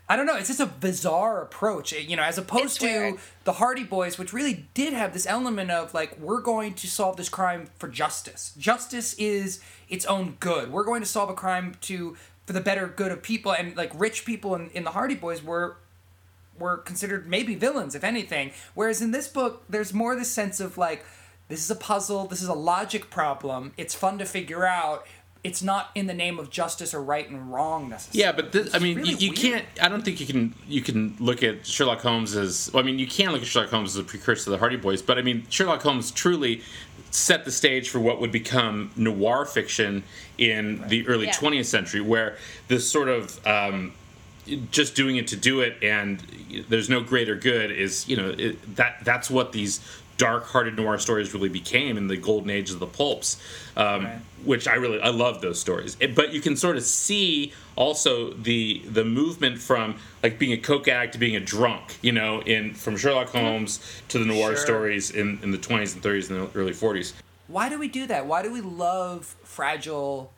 I don't know, it's just a bizarre approach, eh, you know, as opposed to the Hardy Boys, which really did have this element of like, we're going to solve this crime for justice. Justice is its own good. We're going to solve a crime to for the better good of people, and like rich people in, in the Hardy Boys were were considered maybe villains, if anything. Whereas in this book, there's more this sense of like, this is a puzzle, this is a logic problem, it's fun to figure out. It's not in the name of justice or right and wrong necessarily. Yeah, but this, I mean, really you, you can't. I don't think you can. You can look at Sherlock Holmes as. Well, I mean, you can look at Sherlock Holmes as a precursor to the Hardy Boys, but I mean, Sherlock Holmes truly set the stage for what would become noir fiction in the early Yeah. 20th century, where this sort of um, just doing it to do it and there's no greater good is you know it, that that's what these dark-hearted noir stories really became in the golden age of the pulps um, Right. which i really i love those stories It- but you can sort of see also the the movement from like being a coke addict to being a drunk you know in from sherlock holmes to the noir Sure. stories in, in the 20s and 30s and the early 40s Why do we do that? Why do we love fragile,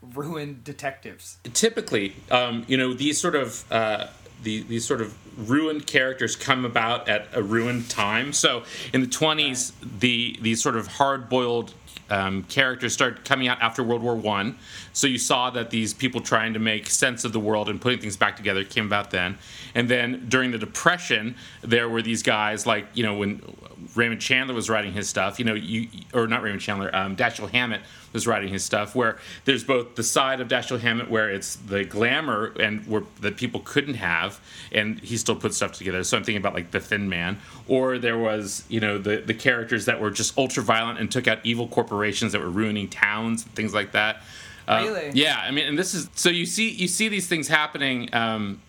ruined detectives? typically, um, you know, these sort of uh, the, these sort of ruined characters come about at a ruined time. So in the twenties, the these sort of hard boiled um, characters start coming out after World War One. So you saw that these people trying to make sense of the world and putting things back together came about then. And then during the Depression, there were these guys like you know when Raymond Chandler was writing his stuff. You know, you or not Raymond Chandler, um, Dashiell Hammett was writing his stuff. Where there's both the side of Dashiell Hammett where it's the glamour and where that people couldn't have, and he still put stuff together. So I'm thinking about like the Thin Man, or there was you know the the characters that were just ultra violent and took out evil corporations that were ruining towns and things like that. Uh, Really? Yeah, I mean, and this is so you see you see these things happening um,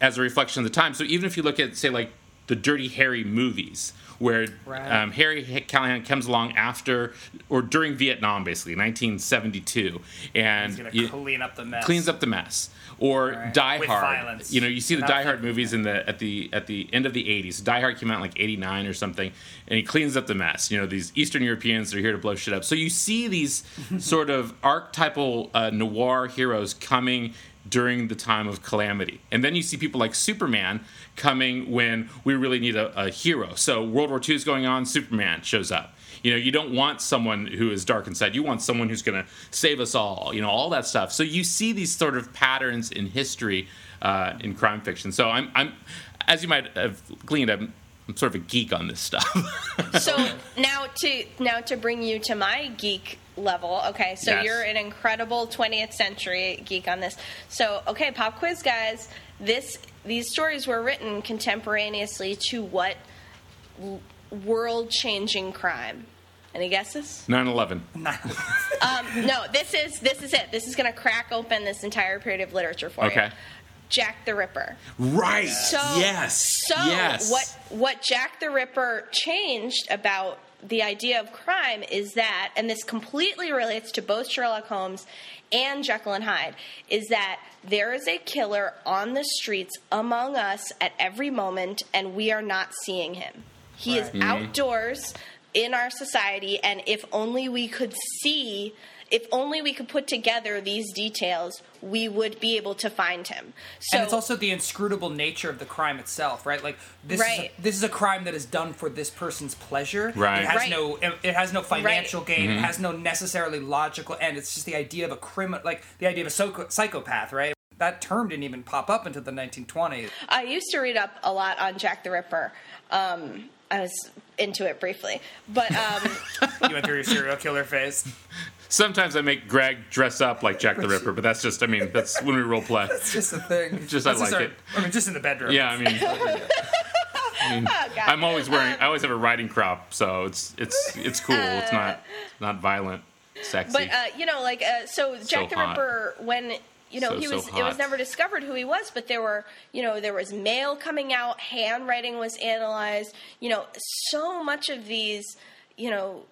as a reflection of the time. So even if you look at say like the Dirty Harry movies, where Right. um, Harry Callahan comes along after or during Vietnam, basically 1972, and He's gonna you- clean up the mess. cleans up the mess. Or Right. Die With Hard. violence. You know, you see the Die Hard movies in the at the at the end of the 80s. Die Hard came out in like 89 or something, and he cleans up the mess. You know, these Eastern Europeans are here to blow shit up. So you see these sort of archetypal uh, noir heroes coming during the time of calamity. And then you see people like Superman coming when we really need a, a hero. So World War II is going on, Superman shows up. You know, you don't want someone who is dark inside. You want someone who's going to save us all. You know, all that stuff. So you see these sort of patterns in history uh, in crime fiction. So I'm, I'm, as you might have gleaned, I'm, I'm sort of a geek on this stuff. so now to now to bring you to my geek level okay so Yes. you're an incredible 20th century geek on this so okay pop quiz guys this these stories were written contemporaneously to what world changing crime any guesses 9/11. um, no this is this is it this is going to crack open this entire period of literature for you. Okay. you jack the ripper Right. So yes. So yes. what what Jack the Ripper changed about the idea of crime is that, and this completely relates to both Sherlock Holmes and Jekyll and Hyde, is that there is a killer on the streets among us at every moment, and we are not seeing him. He is Right. Mm-hmm. outdoors in our society, and if only we could see. If only we could put together these details, we would be able to find him. So and it's also the inscrutable nature of the crime itself, right? Like this, is a, this is a crime that is done for this person's pleasure. Right. It has Right. no, it has no financial gain. Mm-hmm. It has no necessarily logical end. It's just the idea of a criminal, like the idea of a psycho- psychopath, right? That term didn't even pop up until the 1920s. I used to read up a lot on Jack the Ripper. Um, I was into it briefly, but um, You went through your serial killer phase. Sometimes I make Greg dress up like Jack the Ripper, but that's just, I mean, that's when we role play. It's just a thing. Just I That's like our- it. I mean, just in the bedroom. Yeah, I mean, I mean, oh, I'm always wearing. I always have a riding crop, so it's it's it's cool. It's not not violent, sexy. but uh, you know, like uh, so, Jack the hot. Ripper when. You know, So, he so was. It was never discovered who he was, but there were. You know, there was mail coming out. Handwriting was analyzed. You know, so much of these. You know,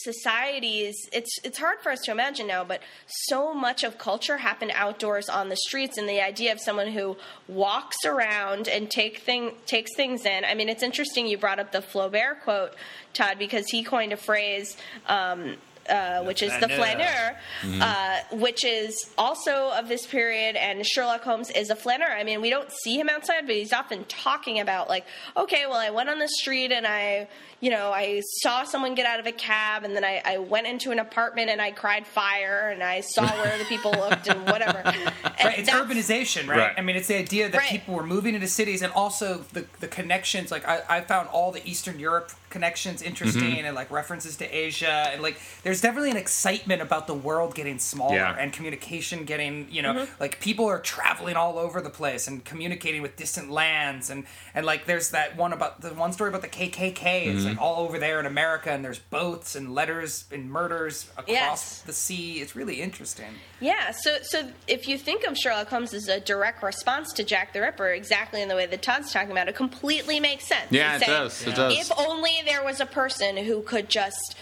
societies it's it's hard for us to imagine now but so much of culture happened outdoors on the streets and the idea of someone who walks around and take thing takes things in. I mean it's interesting you brought up the flaubert quote tod because he coined a phrase um, uh, which is the flaneur. flaneur, uh, which is also of this period, and Sherlock Holmes is a flaneur. I mean, we don't see him outside, but he's often talking about like, okay, well, I went on the street and I, you know, I saw someone get out of a cab, and then I, I went into an apartment and I cried fire, and I saw where the people looked and whatever. And Right, it's urbanization, right? Right. I mean, it's the idea that Right. people were moving into cities, and also the the connections. Like, I, I found all the Eastern Europe connections interesting, Mm-hmm. and like references to Asia, and like there's definitely an excitement about the world getting smaller Yeah. and communication getting, you know, Mm-hmm. like people are traveling all over the place and communicating with distant lands, and and like there's that one about the one story about the KKK. Mm-hmm. It's like all over there in America, and there's boats and letters and murders across Yes. the sea. It's really interesting. Yeah, so so if you think of Sherlock Holmes as a direct response to Jack the Ripper, exactly in the way that Tod's talking about, it completely makes sense. Yeah, it saying, does, it does. If only there was a person who could just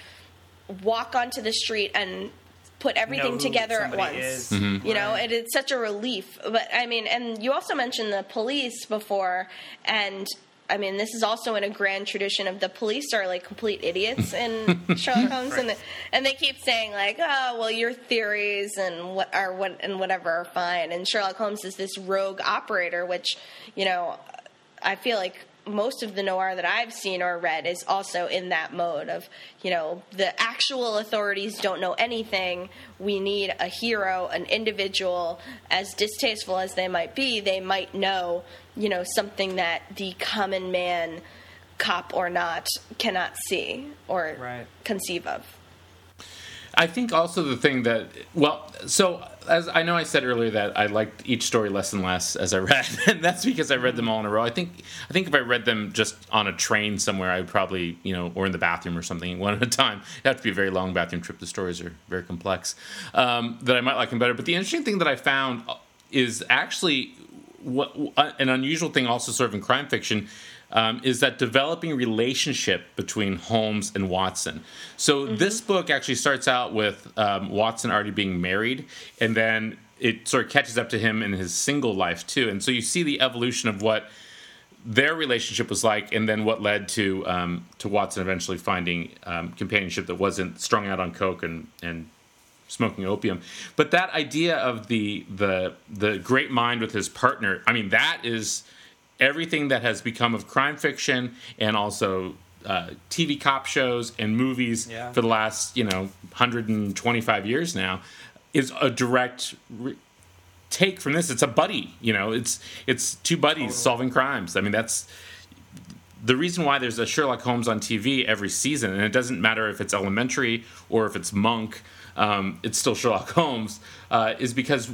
walk onto the street and put everything together at once. Mm-hmm. You know, Right. it, it's such a relief. But I mean, and you also mentioned the police before, and I mean, this is also in a grand tradition of the police are like complete idiots in Sherlock Holmes, and and they keep saying like, oh, well, your theories and what are what and whatever are fine, and Sherlock Holmes is this rogue operator, which you know, I feel like most of the noir that I've seen or read is also in that mode of, you know, the actual authorities don't know anything. We need a hero, an individual, as distasteful as they might be, they might know, you know, something that the common man, cop or not, cannot see or Right. conceive of. I think also the thing that well, so as I know I said earlier that I liked each story less and less as I read, and that's because I read them all in a row. I think I think if I read them just on a train somewhere, I would probably you know or in the bathroom or something one at a time. It'd have to be a very long bathroom trip. The stories are very complex. Um, that I might like them better. But the interesting thing that I found is actually what an unusual thing also sort of in crime fiction um, is that developing relationship between Holmes and Watson. So this book actually starts out with um, Watson already being married, and then it sort of catches up to him in his single life too. And so you see the evolution of what their relationship was like, and then what led to um, to Watson eventually finding um, companionship that wasn't strung out on coke and and smoking opium. But that idea of the the the great mind with his partner, I mean, that is everything that has become of crime fiction and also uh, TV cop shows and movies Yeah. for the last you know 125 years now is a direct. Re- take from this it's a buddy you know it's it's two buddies solving crimes i mean that's the reason why there's a Sherlock Holmes on TV every season, and it doesn't matter if it's elementary or if it's monk, um, it's still Sherlock Holmes, uh, is because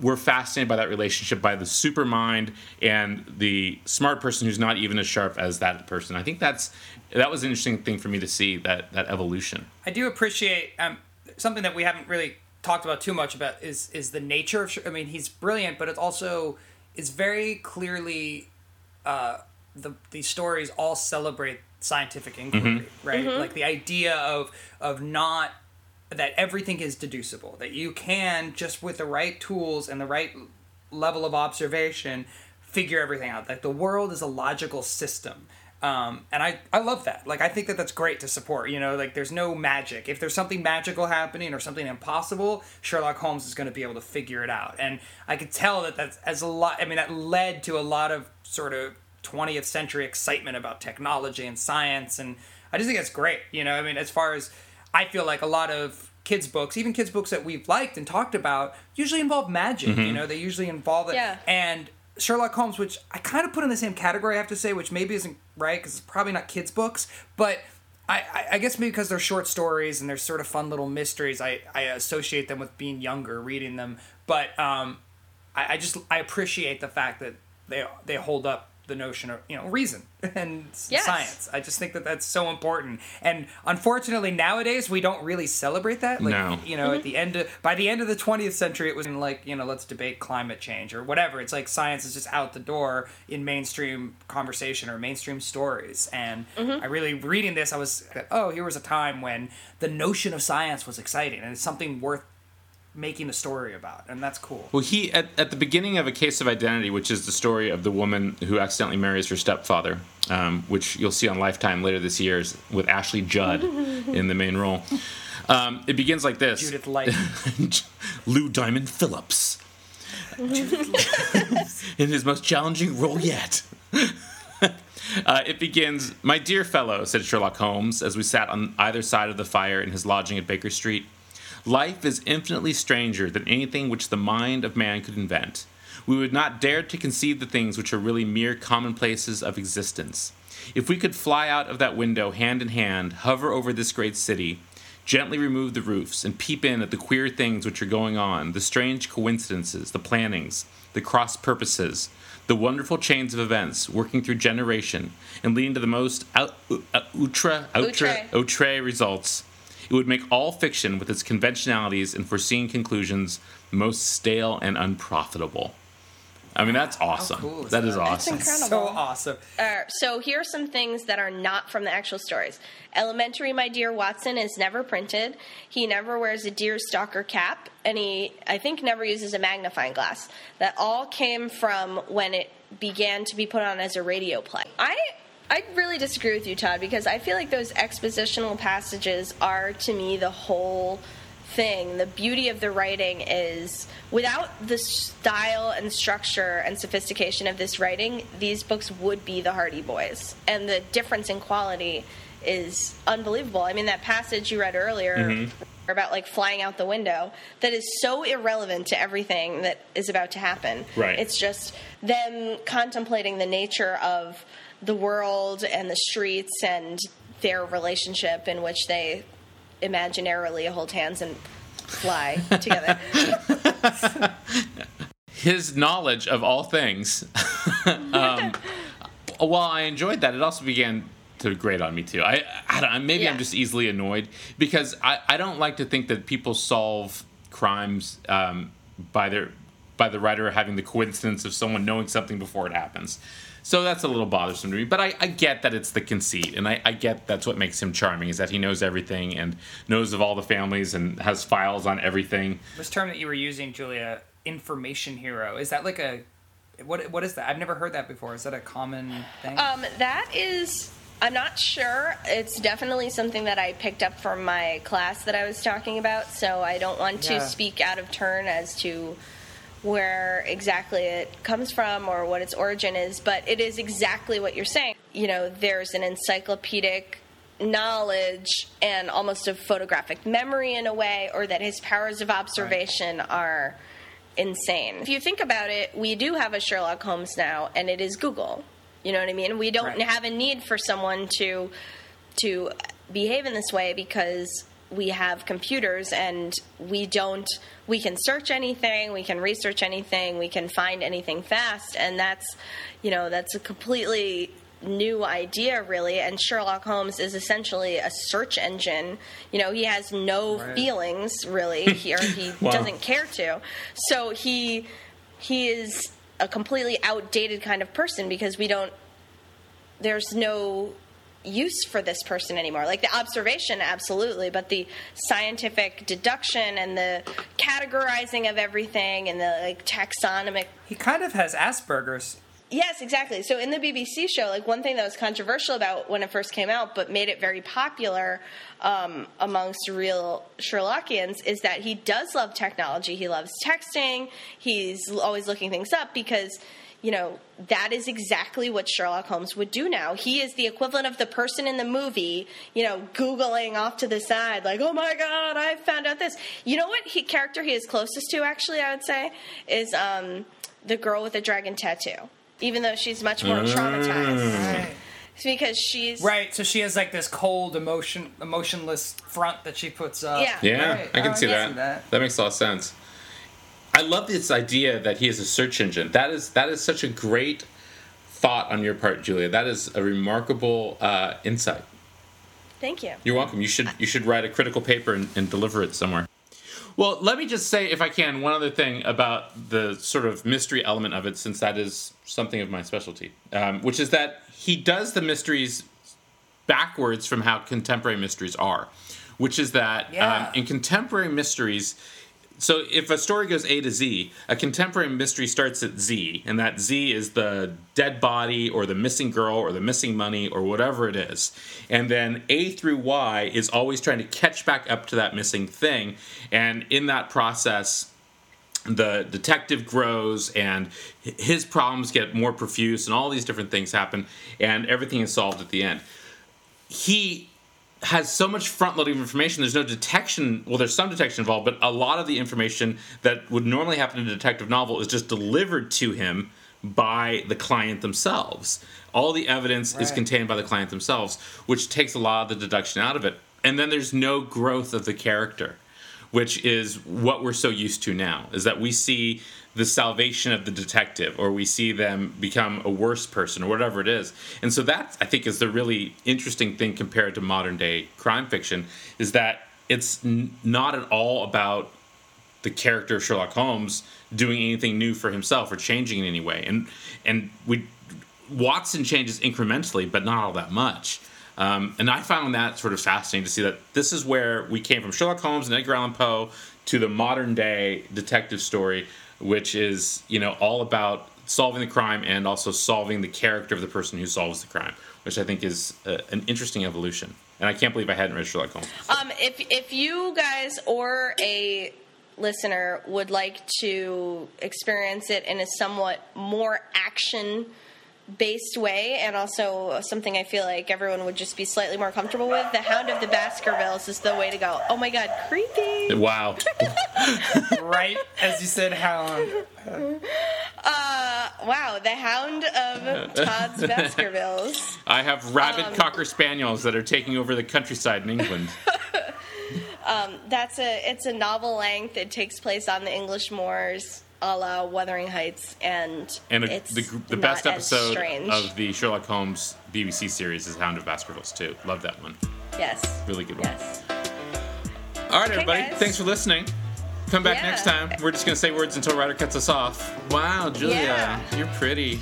we're fascinated by that relationship, by the super mind and the smart person who's not even as sharp as that person. I think that's that was an interesting thing for me to see that that evolution. I do appreciate um, something that we haven't really talked about too much about is is the nature of. I mean, he's brilliant, but it's also is very clearly uh, the these stories all celebrate scientific inquiry, right? Like the idea of of not that everything is deducible, that you can just with the right tools and the right level of observation figure everything out. That the world is a logical system. Um, and I, I love that. Like, I think that that's great to support. You know, like, there's no magic. If there's something magical happening or something impossible, Sherlock Holmes is going to be able to figure it out. And I could tell that that's as a lot. I mean, that led to a lot of sort of 20th century excitement about technology and science. And I just think that's great. You know, I mean, as far as I feel like a lot of kids' books, even kids' books that we've liked and talked about, usually involve magic. You know, they usually involve it. Yeah. And Sherlock Holmes, which I kind of put in the same category, I have to say, which maybe isn't right because it's probably not kids' books, but I, I, I guess maybe because they're short stories and they're sort of fun little mysteries, I, I associate them with being younger, reading them. But um, I, I just I appreciate the fact that they they hold up the notion of you know reason and Yes. science. I just think that that's so important. And unfortunately, nowadays we don't really celebrate that. Like, No. You know, at the end of by the end of the 20th century, it was like you know let's debate climate change or whatever. It's like science is just out the door in mainstream conversation or mainstream stories. And mm-hmm. I really reading this, I was oh here was a time when the notion of science was exciting and it's something worth making a story about, and that's cool. Well, he at, at the beginning of a case of identity, which is the story of the woman who accidentally marries her stepfather, um, which you'll see on Lifetime later this year is with Ashley Judd in the main role. Um, it begins like this: Judith Light. And Lou Diamond Phillips in his most challenging role yet. Uh, it begins, My dear fellow, said Sherlock Holmes as we sat on either side of the fire in his lodging at Baker Street. Life is infinitely stranger than anything which the mind of man could invent. We would not dare to conceive the things which are really mere commonplaces of existence. If we could fly out of that window hand in hand, hover over this great city, gently remove the roofs, and peep in at the queer things which are going on, the strange coincidences, the plannings, the cross purposes, the wonderful chains of events working through generation and leading to the most out, uh, outre, outre, Outre. outre results, it would make all fiction with its conventionalities and foreseen conclusions most stale and unprofitable. I mean, that's awesome. cool is that is that? That's awesome. incredible. So awesome. Uh, so here are some things that are not from the actual stories. Elementary, my dear Watson is never printed. He never wears a deer stalker cap, and he, I think, never uses a magnifying glass. That all came from when it began to be put on as a radio play. I. I really disagree with you, Todd, because I feel like those expositional passages are, to me, the whole thing. The beauty of the writing is without the style and structure and sophistication of this writing, these books would be the Hardy Boys. And the difference in quality is unbelievable. I mean, that passage you read earlier Mm-hmm. about like flying out the window, that is so irrelevant to everything that is about to happen. Right. It's just them contemplating the nature of the world and the streets and their relationship in which they imaginarily hold hands and fly together. his knowledge of all things. um, while I enjoyed that, it also began to grate on me too. I, I don't, maybe I'm just easily annoyed because I, I don't like to think that people solve crimes um, by their by the writer having the coincidence of someone knowing something before it happens. So that's a little bothersome to me. But I, I get that it's the conceit, and I, I get that's what makes him charming is that he knows everything and knows of all the families and has files on everything. This term that you were using, Julia, information hero, is that like a what? What is that? I've never heard that before. Is that a common thing? Um, that is, I'm not sure. It's definitely something that I picked up from my class that I was talking about, so I don't want to speak out of turn as to where exactly it comes from or what its origin is, but it is exactly what you're saying. You know, there's an encyclopedic knowledge and almost a photographic memory in a way, or that his powers of observation are insane. If you think about it, we do have a Sherlock Holmes now, and it is Google. You know what I mean? We don't Right. have a need for someone to to behave in this way because we have computers and we don't we can search anything we can research anything we can find anything fast. And that's you know that's a completely new idea really. And Sherlock Holmes is essentially a search engine. You know he has no Right. feelings really he, or he Wow. doesn't care to. So he he is a completely outdated kind of person because we don't there's no use for this person anymore. Like the observation, absolutely, but the scientific deduction and the categorizing of everything and the like taxonomic. he kind of has Asperger's. Yes, exactly. So in the BBC show, like one thing that was controversial about when it first came out, but made it very popular um, amongst real Sherlockians, is that he does love technology. He loves texting. He's always looking things up because you know, that is exactly what Sherlock Holmes would do now. He is the equivalent of the person in the movie, you know, Googling off to the side, like, oh my God, I found out this. You know what he, character he is closest to, actually, I would say, is um, the girl with the dragon tattoo, even though she's much more traumatized. Right. It's because she's. Right, so she has like this cold emotion, emotionless front that she puts up. Yeah. Yeah, Right. I can Oh, see, I that. that. makes a lot of sense. I love this idea that he is a search engine. That is that is such a great thought on your part, Julia. That is a remarkable uh, insight. Thank you. You're welcome. You should you should write a critical paper and, and deliver it somewhere. Well, let me just say, if I can, one other thing about the sort of mystery element of it, since that is something of my specialty, um, which is that he does the mysteries backwards from how contemporary mysteries are, which is that Yeah. um, in contemporary mysteries, so if a story goes A to Z, a contemporary mystery starts at Z, and that Z is the dead body or the missing girl or the missing money or whatever it is. And then A through Y is always trying to catch back up to that missing thing. And in that process, the detective grows and his problems get more profuse and all these different things happen and everything is solved at the end he has so much front loading of information there's no detection well there's some detection involved but a lot of the information that would normally happen in a detective novel is just delivered to him by the client themselves. All the evidence is contained by the client themselves which takes a lot of the deduction out of it. And then there's no growth of the character which is what we're so used to now is that we see the salvation of the detective or we see them become a worse person or whatever it is and so that i think is the really interesting thing compared to modern day crime fiction is that it's n- not at all about the character of Sherlock Holmes doing anything new for himself or changing in any way. And and we Watson changes incrementally, but not all that much. Um, and I found that sort of fascinating to see that this is where we came from Sherlock Holmes and Edgar Allan Poe to the modern day detective story, which is you know all about solving the crime and also solving the character of the person who solves the crime, which I think is uh, an interesting evolution. and I can't believe I hadn't read Sherlock Holmes. Um, if if you guys or a listener would like to experience it in a somewhat more action based way and also something I feel like everyone would just be slightly more comfortable with, The Hound of the Baskervilles is the way to go. Oh my god, creepy. Wow. right as you said, Hound. Uh, wow, The Hound of Tod's Baskervilles. I have rabid cocker spaniels that are taking over the countryside in England. That's a it's a novel length. It takes place on the English moors, a la Wuthering Heights, and And a, it's the, the best episode of the Sherlock Holmes BBC series is Hound of Baskervilles too. Love that one. yes, Really good one. yes. All right, everybody. guys. Thanks for listening. Come back Yeah. next time. We're just gonna say words until Rider cuts us off. Wow, Julia, Yeah. you're pretty.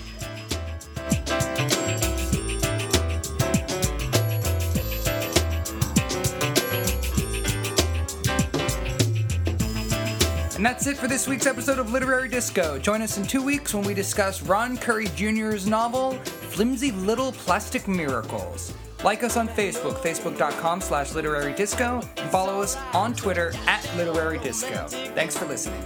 And that's it for this week's episode of Literary Disco. Join us in two weeks when we discuss Ron Currie Jr.'s novel, Flimsy Little Plastic Miracles. Like us on Facebook, facebook.com slash literary disco, and follow us on Twitter at literary disco. Thanks for listening.